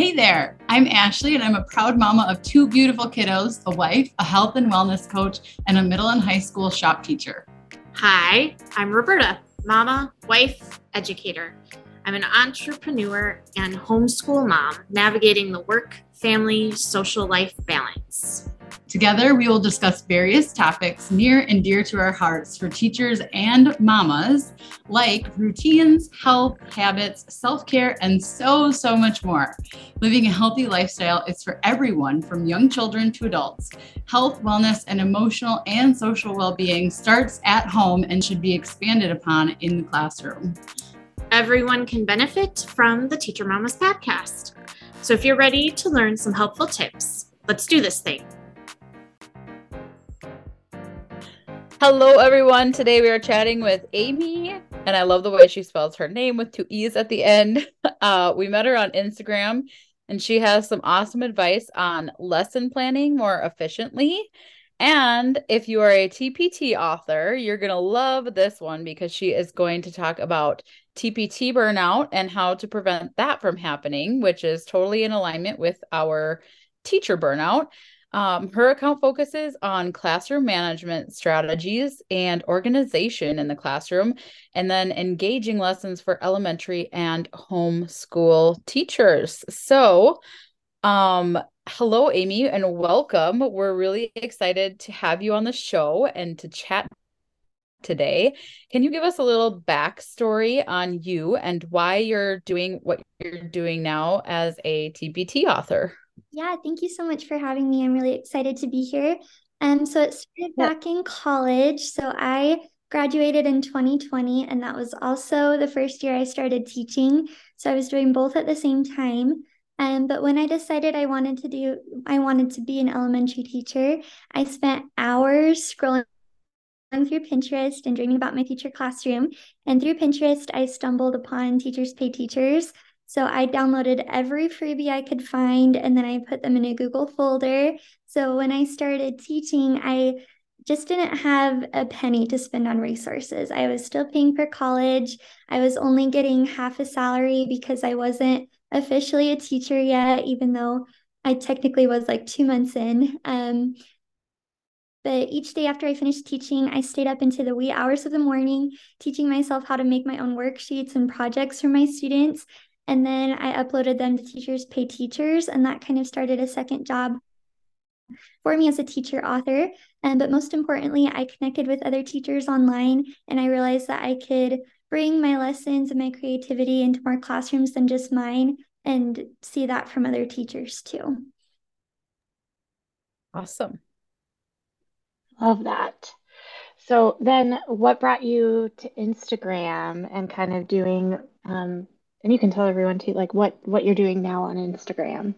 Hey there, I'm Ashley, and I'm a proud mama of two beautiful kiddos a wife, a health and wellness coach, and a middle and high school shop teacher. Hi, I'm Roberta, mama, wife, educator. I'm an entrepreneur and homeschool mom, navigating the work, family, social life balance. Together, we will discuss various topics near and dear to our hearts for teachers and mamas, like routines, health, habits, self care, and so, so much more. Living a healthy lifestyle is for everyone from young children to adults. Health, wellness, and emotional and social well being starts at home and should be expanded upon in the classroom. Everyone can benefit from the Teacher Mamas podcast. So if you're ready to learn some helpful tips, let's do this thing. Hello, everyone. Today we are chatting with Aimee, and I love the way she spells her name with two E's at the end. Uh, we met her on Instagram, and she has some awesome advice on lesson planning more efficiently. And if you are a TPT author, you're going to love this one because she is going to talk about TPT burnout and how to prevent that from happening, which is totally in alignment with our teacher burnout. Um, her account focuses on classroom management strategies and organization in the classroom, and then engaging lessons for elementary and homeschool teachers. So, um, hello, Aimee, and welcome. We're really excited to have you on the show and to chat today. Can you give us a little backstory on you and why you're doing what you're doing now as a TPT author? Yeah, thank you so much for having me. I'm really excited to be here. Um, so it started yeah. back in college. So I graduated in 2020, and that was also the first year I started teaching. So I was doing both at the same time. Um, but when I decided I wanted to do, I wanted to be an elementary teacher, I spent hours scrolling through Pinterest and dreaming about my future classroom. And through Pinterest, I stumbled upon Teachers Pay Teachers. So I downloaded every freebie I could find and then I put them in a Google folder. So when I started teaching, I just didn't have a penny to spend on resources. I was still paying for college. I was only getting half a salary because I wasn't officially a teacher yet, even though I technically was like two months in. Um, but each day after I finished teaching, I stayed up into the wee hours of the morning, teaching myself how to make my own worksheets and projects for my students. And then I uploaded them to Teachers Pay Teachers, and that kind of started a second job for me as a teacher author. Um, but most importantly, I connected with other teachers online, and I realized that I could bring my lessons and my creativity into more classrooms than just mine and see that from other teachers too. Awesome. Love that. So then what brought you to Instagram and kind of doing um, and you can tell everyone too like what what you're doing now on instagram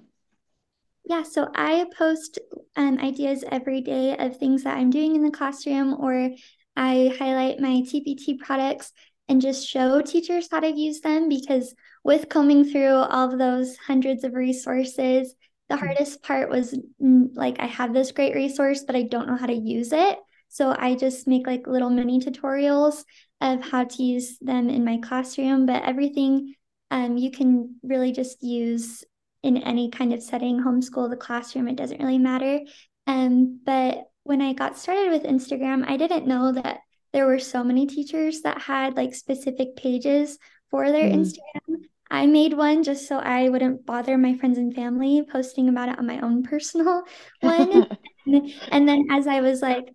yeah so i post um, ideas every day of things that i'm doing in the classroom or i highlight my tpt products and just show teachers how to use them because with combing through all of those hundreds of resources the mm-hmm. hardest part was mm, like i have this great resource but i don't know how to use it so i just make like little mini tutorials of how to use them in my classroom but everything um, you can really just use in any kind of setting, homeschool, the classroom, it doesn't really matter. Um, but when I got started with Instagram, I didn't know that there were so many teachers that had like specific pages for their mm. Instagram. I made one just so I wouldn't bother my friends and family posting about it on my own personal one. and, and then as I was like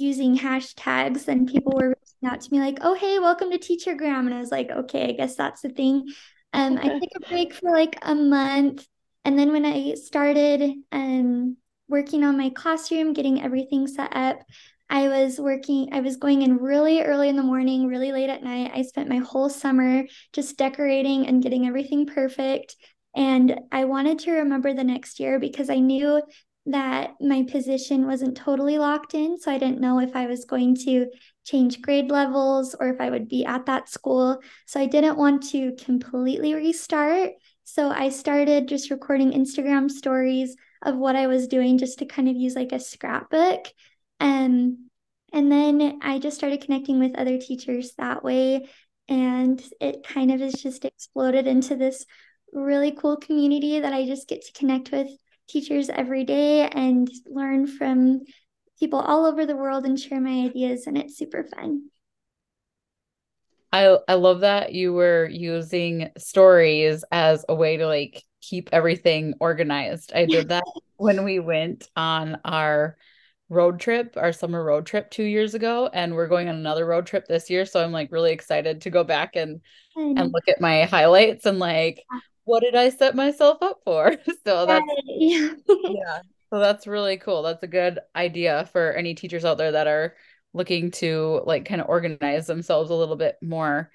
using hashtags, and people were reaching out to me like, "Oh, hey, welcome to Teachergram," and I was like, "Okay, I guess that's the thing." Um, I took a break for like a month, and then when I started um working on my classroom, getting everything set up, I was working, I was going in really early in the morning, really late at night. I spent my whole summer just decorating and getting everything perfect. And I wanted to remember the next year because I knew that my position wasn't totally locked in. So I didn't know if I was going to change grade levels or if I would be at that school. So I didn't want to completely restart. So I started just recording Instagram stories of what I was doing just to kind of use like a scrapbook. Um, and then I just started connecting with other teachers that way. And it kind of has just exploded into this really cool community that I just get to connect with teachers every day and learn from people all over the world and share my ideas and it's super fun. I I love that you were using stories as a way to like keep everything organized. I did that when we went on our road trip, our summer road trip 2 years ago and we're going on another road trip this year, so I'm like really excited to go back and and look at my highlights and like what did I set myself up for? so that's yeah. yeah. So that's really cool. That's a good idea for any teachers out there that are looking to like kind of organize themselves a little bit more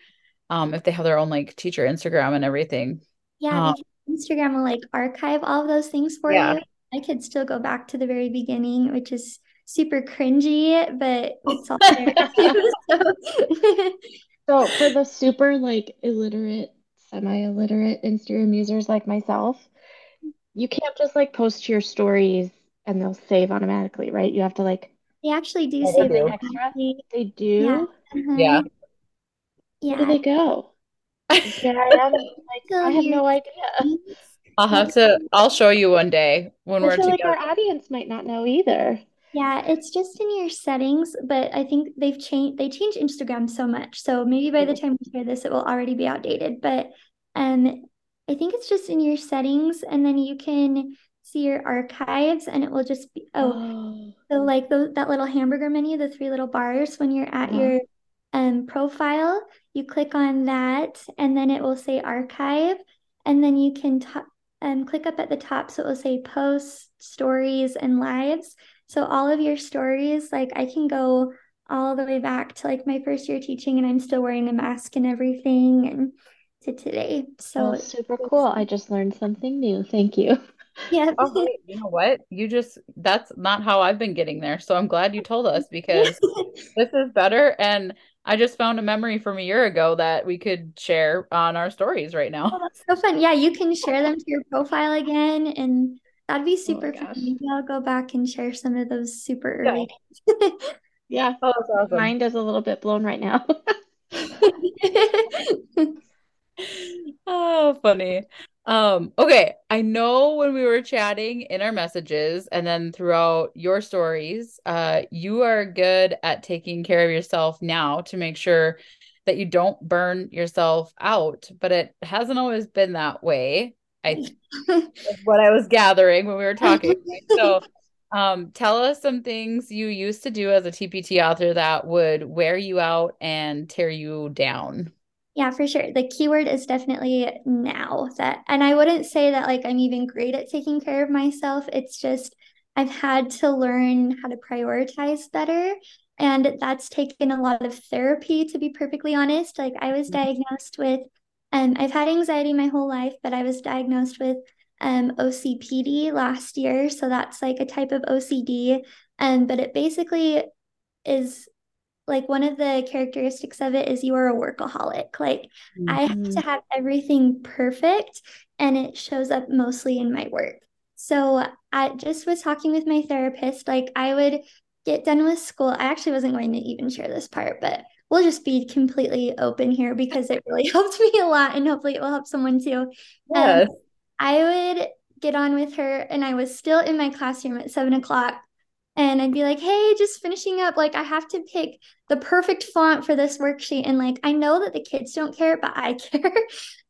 um if they have their own like teacher Instagram and everything. Yeah, um, Instagram will like archive all of those things for yeah. you. I could still go back to the very beginning, which is super cringy, but it's all there. so. so for the super like illiterate, semi-illiterate Instagram users like myself, you can't just like post your stories and they'll save automatically, right? You have to like they actually do save it extra. They do. Yeah. Uh-huh. Yeah. yeah. Where do they go? There I am. Like I have no idea. I'll have to. I'll show you one day when I we're feel together. Like our audience might not know either. Yeah, it's just in your settings, but I think they've changed. They changed Instagram so much, so maybe by the time we hear this, it will already be outdated. But um, I think it's just in your settings, and then you can see your archives and it will just be oh, oh. so like the, that little hamburger menu the three little bars when you're at your um profile you click on that and then it will say archive and then you can t- um, click up at the top so it will say posts stories and lives so all of your stories like i can go all the way back to like my first year teaching and i'm still wearing a mask and everything and to today so oh, super cool i just learned something new thank you yeah. oh, wait, you know what? You just that's not how I've been getting there. So I'm glad you told us because this is better. And I just found a memory from a year ago that we could share on our stories right now. Oh, that's so fun. Yeah, you can share them to your profile again and that'd be oh super oh fun. Maybe I'll go back and share some of those super early. Yeah. yeah. Oh, awesome. Mind is a little bit blown right now. oh, funny. Um, okay, I know when we were chatting in our messages and then throughout your stories, uh, you are good at taking care of yourself now to make sure that you don't burn yourself out, but it hasn't always been that way. I what I was gathering when we were talking. so um, tell us some things you used to do as a TPT author that would wear you out and tear you down. Yeah, for sure. The keyword is definitely now that, and I wouldn't say that like I'm even great at taking care of myself. It's just I've had to learn how to prioritize better. And that's taken a lot of therapy, to be perfectly honest. Like I was mm-hmm. diagnosed with, um, I've had anxiety my whole life, but I was diagnosed with um, OCPD last year. So that's like a type of OCD. Um, but it basically is like one of the characteristics of it is you are a workaholic. Like mm-hmm. I have to mm-hmm. have everything perfect and it shows up mostly in my work. So I just was talking with my therapist. Like I would get done with school. I actually wasn't going to even share this part, but we'll just be completely open here because it really helped me a lot and hopefully it will help someone too. Um, yes. Um, I would get on with her and I was still in my classroom at seven o'clock and I'd be like, hey, just finishing up. Like, I have to pick the perfect font for this worksheet. And like, I know that the kids don't care, but I care.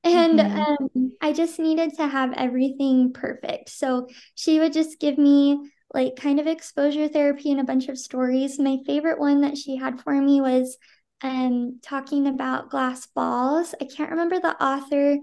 and mm-hmm. um, I just needed to have everything perfect. So she would just give me like kind of exposure therapy and a bunch of stories. My favorite one that she had for me was um, talking about glass balls. I can't remember the author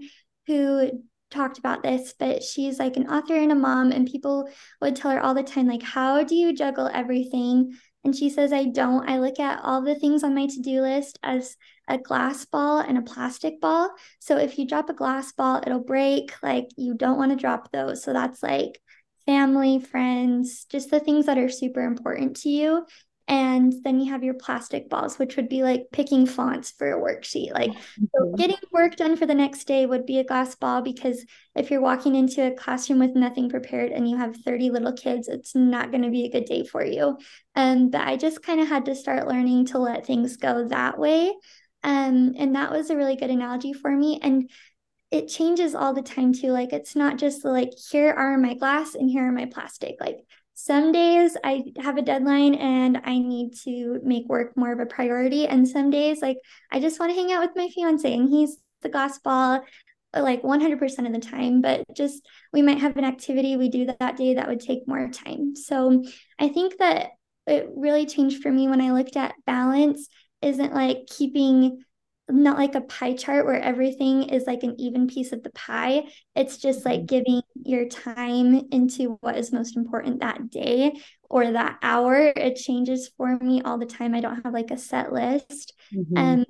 who talked about this, but she's like an author and a mom, and people would tell her all the time, like, how do you juggle everything? And she says, I don't. I look at all the things on my to do list as a glass ball and a plastic ball. So if you drop a glass ball, it'll break. Like, you don't want to drop those. So that's like family, friends, just the things that are super important to you. And then you have your plastic balls, which would be like picking fonts for a worksheet. Like so mm-hmm. getting work done for the next day would be a glass ball because if you're walking into a classroom with nothing prepared and you have 30 little kids, it's not going to be a good day for you. Um, but I just kind of had to start learning to let things go that way. Um, and that was a really good analogy for me. And it changes all the time too. Like it's not just like here are my glass and here are my plastic. Like some days I have a deadline and I need to make work more of a priority. And some days, like, I just want to hang out with my fiance and he's the glass ball like 100% of the time, but just we might have an activity we do that day that would take more time. So I think that it really changed for me when I looked at balance isn't like keeping not like a pie chart where everything is like an even piece of the pie. It's just like mm-hmm. giving your time into what is most important that day or that hour. It changes for me all the time. I don't have like a set list. Mm-hmm. Um,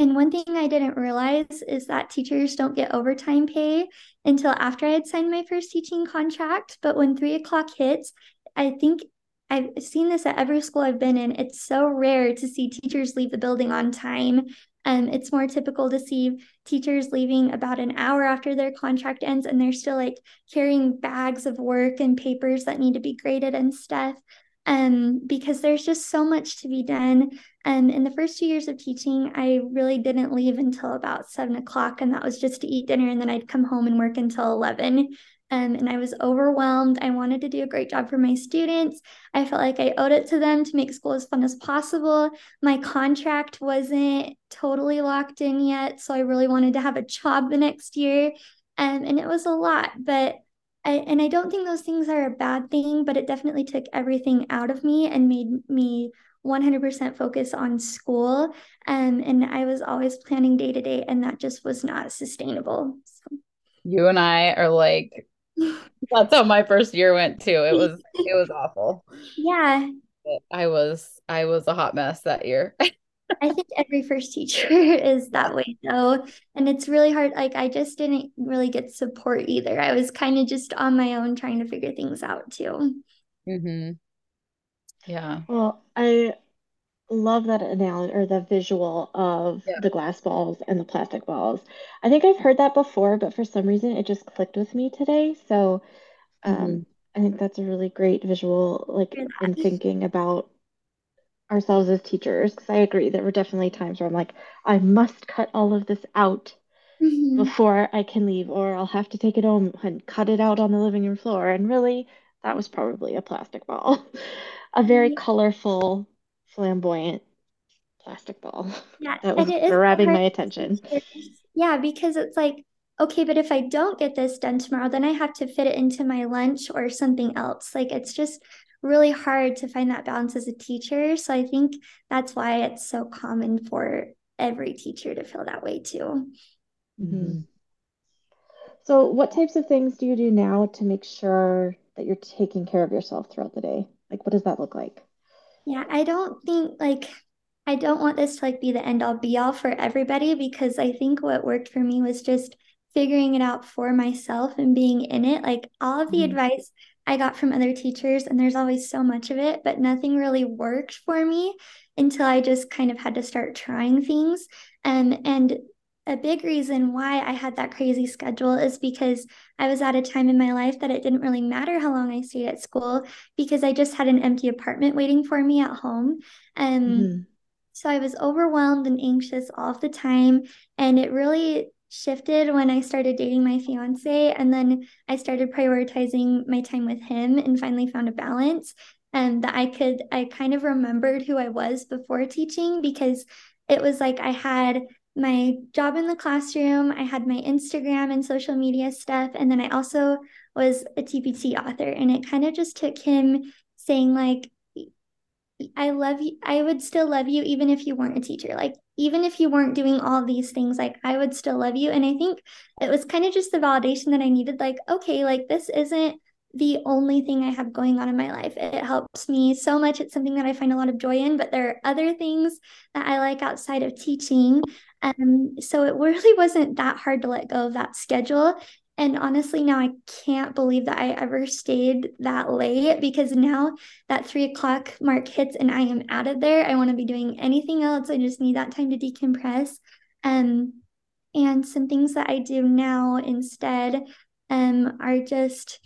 and one thing I didn't realize is that teachers don't get overtime pay until after I had signed my first teaching contract. But when three o'clock hits, I think I've seen this at every school I've been in. It's so rare to see teachers leave the building on time. Um, it's more typical to see teachers leaving about an hour after their contract ends and they're still like carrying bags of work and papers that need to be graded and stuff. Um, because there's just so much to be done. And in the first two years of teaching, I really didn't leave until about seven o'clock, and that was just to eat dinner, and then I'd come home and work until 11 um, and I was overwhelmed. I wanted to do a great job for my students. I felt like I owed it to them to make school as fun as possible. My contract wasn't totally locked in yet, so I really wanted to have a job the next year. Um, and it was a lot, but I, and I don't think those things are a bad thing, but it definitely took everything out of me and made me 100% focus on school. Um, and I was always planning day to day, and that just was not sustainable. So. You and I are like that's how my first year went too. It was it was awful. Yeah. I was I was a hot mess that year. I think every first teacher is that way though. And it's really hard. Like I just didn't really get support either. I was kind of just on my own trying to figure things out too. Mm-hmm. Yeah. Well, I love that analogy or the visual of yeah. the glass balls and the plastic balls. I think I've heard that before, but for some reason it just clicked with me today. So um, mm-hmm. I think that's a really great visual, like in thinking about ourselves as teachers. Because I agree, there were definitely times where I'm like, I must cut all of this out mm-hmm. before I can leave, or I'll have to take it home and cut it out on the living room floor. And really, that was probably a plastic ball, a very colorful flamboyant plastic ball. Yeah, that was grabbing my attention. Yeah, because it's like, okay, but if I don't get this done tomorrow, then I have to fit it into my lunch or something else. Like it's just really hard to find that balance as a teacher. So I think that's why it's so common for every teacher to feel that way too. Mm-hmm. So, what types of things do you do now to make sure that you're taking care of yourself throughout the day? Like, what does that look like? Yeah, I don't think like I don't want this to like be the end all be all for everybody because I think what worked for me was just figuring it out for myself and being in it. Like all of the mm-hmm. advice I got from other teachers, and there's always so much of it, but nothing really worked for me until I just kind of had to start trying things. Um, and a big reason why I had that crazy schedule is because I was at a time in my life that it didn't really matter how long I stayed at school because I just had an empty apartment waiting for me at home. Um, mm-hmm. So I was overwhelmed and anxious all the time. And it really shifted when I started dating my fiance. And then I started prioritizing my time with him and finally found a balance. And that I could, I kind of remembered who I was before teaching because it was like I had my job in the classroom, I had my Instagram and social media stuff, and then I also was a TPT author. And it kind of just took him saying, like, I love you. I would still love you even if you weren't a teacher. Like, even if you weren't doing all these things, like, I would still love you. And I think it was kind of just the validation that I needed. Like, okay, like, this isn't the only thing I have going on in my life. It helps me so much. It's something that I find a lot of joy in, but there are other things that I like outside of teaching. Um, so it really wasn't that hard to let go of that schedule. And honestly, now I can't believe that I ever stayed that late because now that three o'clock mark hits and I am out of there. I want to be doing anything else. I just need that time to decompress. Um, and some things that I do now instead um, are just,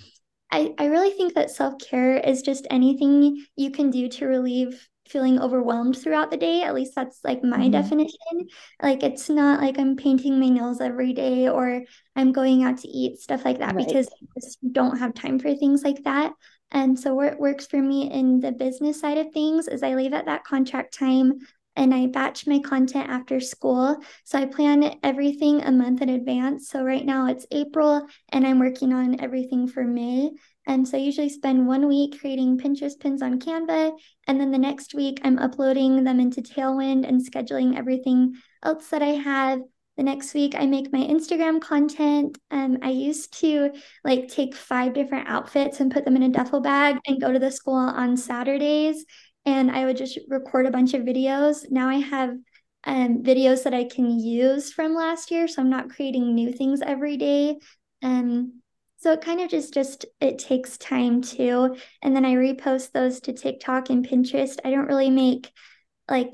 I, I really think that self care is just anything you can do to relieve feeling overwhelmed throughout the day. At least that's like my Mhm. definition. Like it's not like I'm painting my nails every day or I'm going out to eat, stuff like that, Right. because I just don't have time for things like that. And so what works for me in the business side of things is I leave at that contract time and I batch my content after school. So I plan everything a month in advance. So right now it's April and I'm working on everything for May. And so I usually spend one week creating Pinterest pins on Canva. And then the next week I'm uploading them into Tailwind and scheduling everything else that I have. The next week I make my Instagram content. Um, I used to like take five different outfits and put them in a duffel bag and go to the school on Saturdays and I would just record a bunch of videos. Now I have um, videos that I can use from last year, so I'm not creating new things every day. Um, so it kind of just just it takes time too, and then I repost those to TikTok and Pinterest. I don't really make like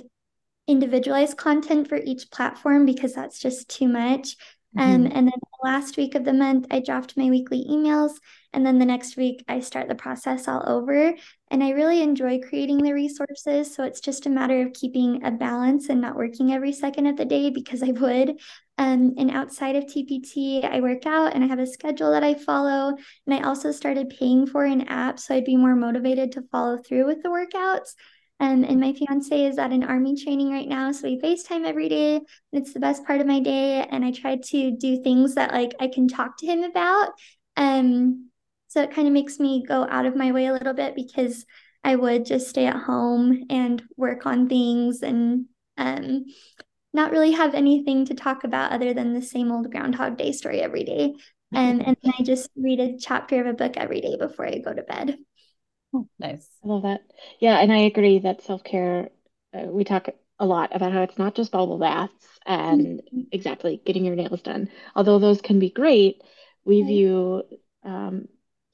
individualized content for each platform because that's just too much. Um, Mhm. and then the last week of the month, I draft my weekly emails. And then the next week, I start the process all over. And I really enjoy creating the resources. So it's just a matter of keeping a balance and not working every second of the day because I would. Um, and outside of TPT, I work out and I have a schedule that I follow. And I also started paying for an app so I'd be more motivated to follow through with the workouts. Um, and my fiance is at an army training right now. So we FaceTime every day. And it's the best part of my day. And I try to do things that like I can talk to him about. Um, so it kind of makes me go out of my way a little bit because I would just stay at home and work on things and um, not really have anything to talk about other than the same old Groundhog Day story every day. Um, and then I just read a chapter of a book every day before I go to bed. Nice. I love that. Yeah, and I agree that self-care, uh, we talk a lot about how it's not just bubble baths and exactly getting your nails done. Although those can be great, we Right. view um,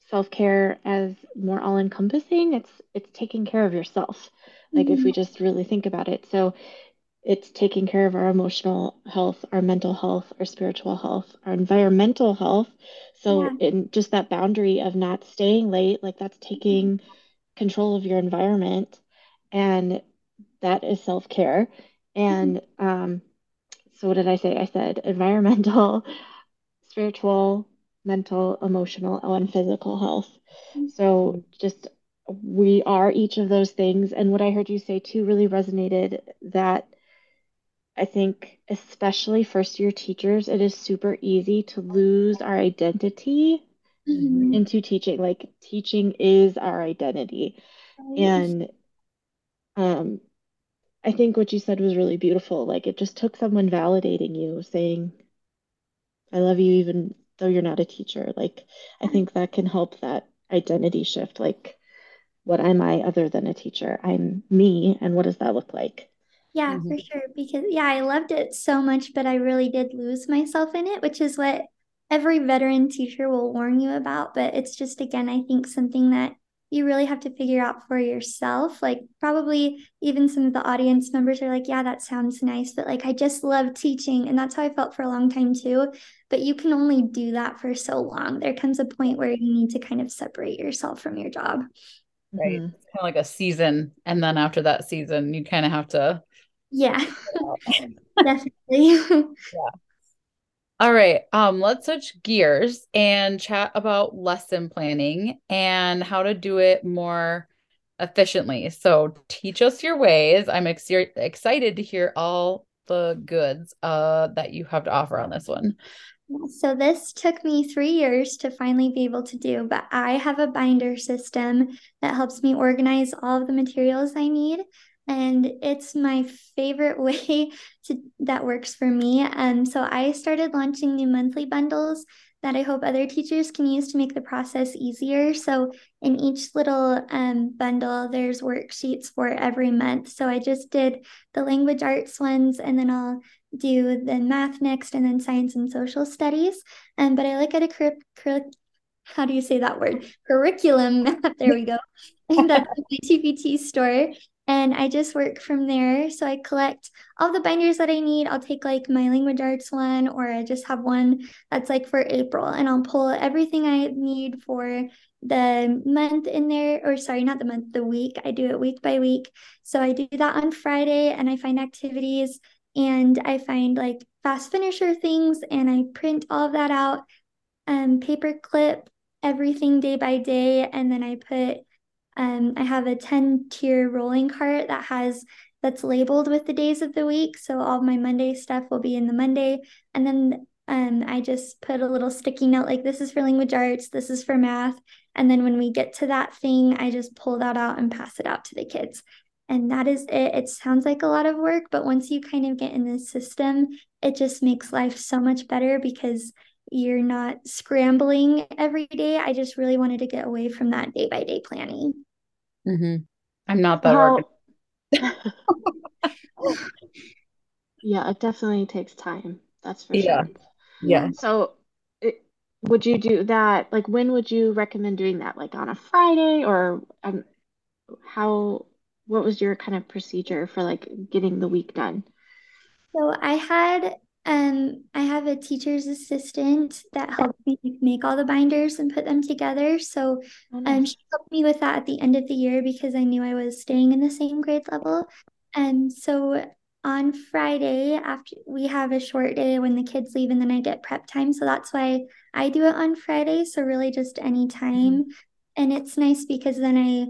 self-care as more all-encompassing. It's it's taking care of yourself. Like if we just really think about it. So it's taking care of our emotional health, our mental health, our spiritual health, our environmental health. So Yeah. in just that boundary of not staying late, like that's taking mm-hmm. control of your environment, and that is self-care. And mm-hmm. um, so what did I say? I said environmental, spiritual, mental, emotional, and physical health. Mm-hmm. So just we are each of those things. And what I heard you say too really resonated that I think, especially first year teachers, it is super easy to lose our identity Mhm. into teaching. Like teaching is our identity. Right. And um, I think what you said was really beautiful. Like it just took someone validating you, saying, I love you even though you're not a teacher. Like I think that can help that identity shift. Like, what am I other than a teacher? I'm me, and what does that look like? Yeah, for sure. Because, yeah, I loved it so much, but I really did lose myself in it, which is what every veteran teacher will warn you about. But it's just, again, I think something that you really have to figure out for yourself. Like, probably even some of the audience members are like, yeah, that sounds nice, but like, I just love teaching. And that's how I felt for a long time too. But you can only do that for so long. There comes a point where you need to kind of separate yourself from your job. Right. Mhm. It's kind of like a season. And then after that season, you kind of have to. Yeah, definitely. yeah. All right. Um, let's switch gears and chat about lesson planning and how to do it more efficiently. So teach us your ways. I'm ex excited to hear all the goods uh that you have to offer on this one. So this took me three years to finally be able to do, but I have a binder system that helps me organize all of the materials I need. And it's my favorite way to that works for me. Um, so I started launching new monthly bundles that I hope other teachers can use to make the process easier. So in each little um, bundle, there's worksheets for every month. So I just did the language arts ones, and then I'll do the math next, and then science and social studies. Um, but I look at a cur- cur- how do you say that word? Curriculum. There we go. And that's my TPT store. And I just work from there. So I collect all the binders that I need. I'll take like my language arts one, or I just have one that's like for April, and I'll pull everything I need for the month in there, or sorry, not the month, the week. I do it week by week. So I do that on Friday, and I find activities and I find like fast finisher things, and I print all of that out, um, paper clip everything day by day, and then I put um, I have a 10 tier rolling cart that has that's labeled with the days of the week. So all my Monday stuff will be in the Monday. And then um, I just put a little sticky note like this is for language arts, this is for math. And then when we get to that thing, I just pull that out and pass it out to the kids. And that is it. It sounds like a lot of work, but once you kind of get in the system, it just makes life so much better because you're not scrambling every day. I just really wanted to get away from that day by day planning. Mm-hmm. I'm not that How- organized. Yeah, it definitely takes time. That's for Yeah. sure. Yeah. So, it, would you do that? Like, when would you recommend doing that? Like on a Friday or um, how, what was your kind of procedure for like getting the week done? So I had um I have a teacher's assistant that helped me make all the binders and put them together. So um she helped me with that at the end of the year because I knew I was staying in the same grade level. And so on Friday after we have a short day when the kids leave and then I get prep time. So that's why I do it on Friday. So really just any time. And it's nice because then I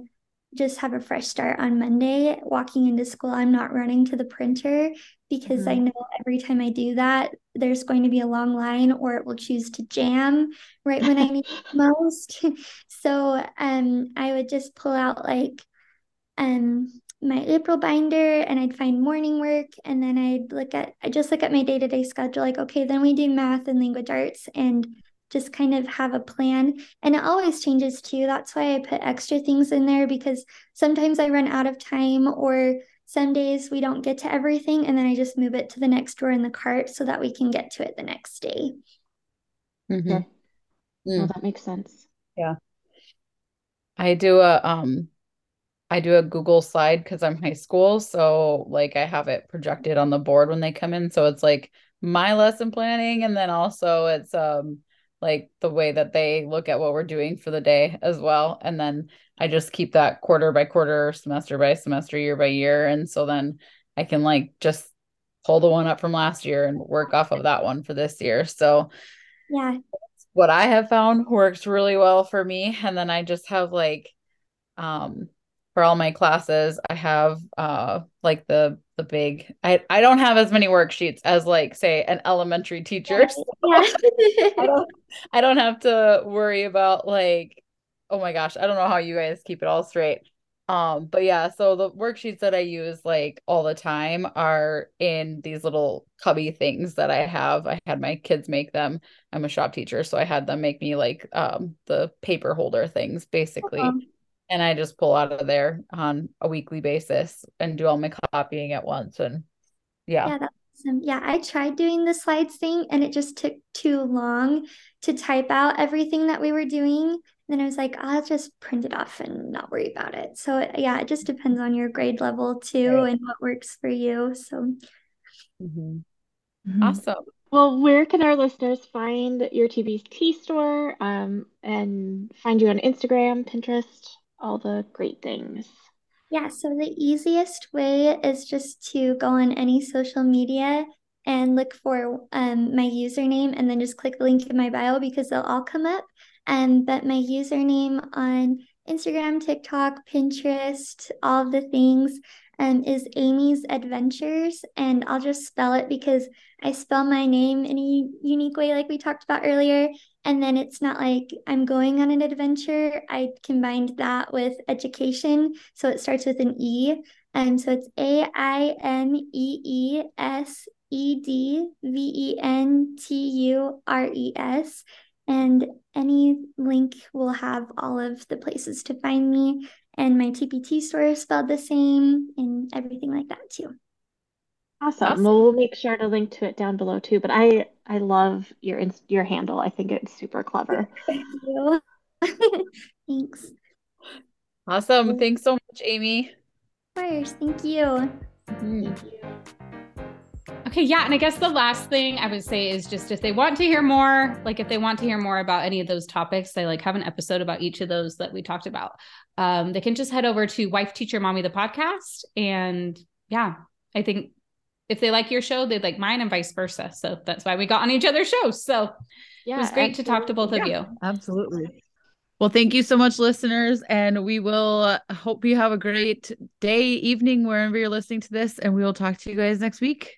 just have a fresh start on Monday walking into school. I'm not running to the printer because I Mhm. know every time I do that, there's going to be a long line or it will choose to jam right when I need it most. So um I would just pull out like um my April binder and I'd find morning work and then I'd look at I just look at my day-to-day schedule like okay then we do math and language arts and just kind of have a plan and it always changes too that's why I put extra things in there because sometimes I run out of time or some days we don't get to everything and then I just move it to the next drawer in the cart so that we can get to it the next day. Mhm. Okay. Mm. Oh, that makes sense. Yeah. I do a um I do a Google slide because I'm high school, so like I have it projected on the board when they come in. So it's like my lesson planning and then also it's um like the way that they look at what we're doing for the day as well. And then I just keep that quarter by quarter, semester by semester, year by year. And so then I can like just pull the one up from last year and work off of that one for this year. So Yeah, what I have found works really well for me. And then I just have like um for all my classes, I have uh like the the big I I don't have as many worksheets as like say an elementary teacher. So I don't I don't have to worry about like oh my gosh, I don't know how you guys keep it all straight. Um, but yeah, so the worksheets that I use like all the time are in these little cubby things that I have. I had my kids make them. I'm a shop teacher, so I had them make me like um the paper holder things basically. Um, And I just pull out of there on a weekly basis and do all my copying at once. And yeah. Yeah, that's awesome. Yeah, I tried doing the slides thing and it just took too long to type out everything that we were doing. And Then I was like, I'll just print it off and not worry about it. So it- yeah, it just depends on your grade level too Right. and what works for you. So Mhm. Mhm. Awesome. Well, where can our listeners find your TPT store, um, and find you on Instagram, Pinterest, all the great things? Yeah, so the easiest way is just to go on any social media and look for um, my username and then just click the link in my bio because they'll all come up. Um, but my username on Instagram, TikTok, Pinterest, all of the things um, is Aimee's Edventures. And I'll just spell it because I spell my name in a unique way, like we talked about earlier. And then it's not like I'm going on an adventure. I combined that with education. So it starts with an E. And so it's A I M E E S E D V E N T U R E S. And any link will have all of the places to find me. And my TPT store is spelled the same and everything like that too. Awesome. Awesome. Well, we'll make sure to link to it down below too. But I I love your your handle. I think it's super clever. Thank you. Thanks. Awesome. Thanks so much, Aimee. course. Thank you. Mhm. Okay, yeah. And I guess the last thing I would say is just if they want to hear more, like if they want to hear more about any of those topics, they like have an episode about each of those that we talked about. Um, they can just head over to Wife Teacher Mommy the podcast. And yeah, I think if they like your show, they'd like mine and vice versa. So that's why we got on each other's shows. So Yeah, it was great to talk to both of you. Absolutely. Well, thank you so much, listeners. And we will uh, hope you have a great day, evening, wherever you're listening to this. And we will talk to you guys next week.